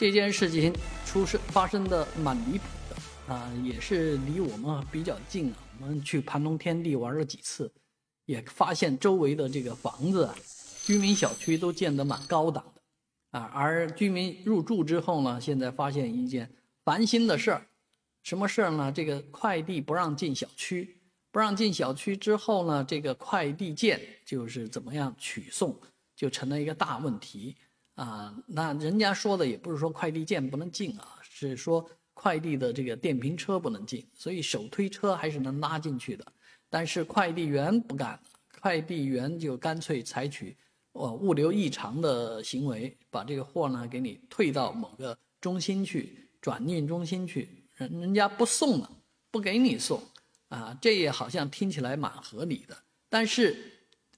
这件事情出事发生的蛮离谱的啊，也是离我们比较近啊。我们去盘龙天地玩了几次，也发现周围的这个房子啊，居民小区都建得蛮高档的啊。而居民入住之后呢，现在发现一件烦心的事儿，什么事儿呢？这个快递不让进小区，不让进小区之后呢，这个快递件就是怎么样取送，就成了一个大问题。啊，那人家说的也不是说快递件不能进啊，是说快递的这个电瓶车不能进，所以手推车还是能拉进去的。但是快递员不干，快递员就干脆采取呃物流异常的行为，把这个货呢给你退到某个中心去，转运中心去，人人家不送了，不给你送，啊，这也好像听起来蛮合理的，但是，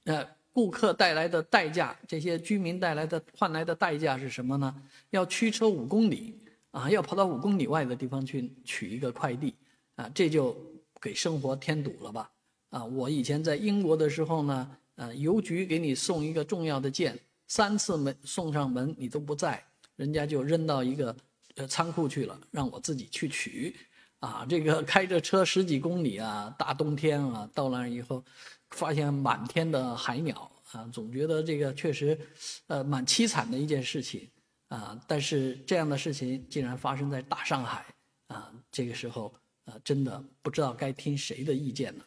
呃。顾客带来的代价，这些居民带来的换来的代价是什么呢？要驱车五公里啊，要跑到五公里外的地方去取一个快递啊，这就给生活添堵了吧？啊，我以前在英国的时候呢，呃，邮局给你送一个重要的件，三次没送上门你都不在，人家就扔到一个呃仓库去了，让我自己去取。啊，这个开着车十几公里啊，大冬天啊，到那以后。发现满天的海鸟啊，总觉得这个确实，呃，蛮凄惨的一件事情啊。但是这样的事情竟然发生在大上海啊，这个时候啊，真的不知道该听谁的意见了。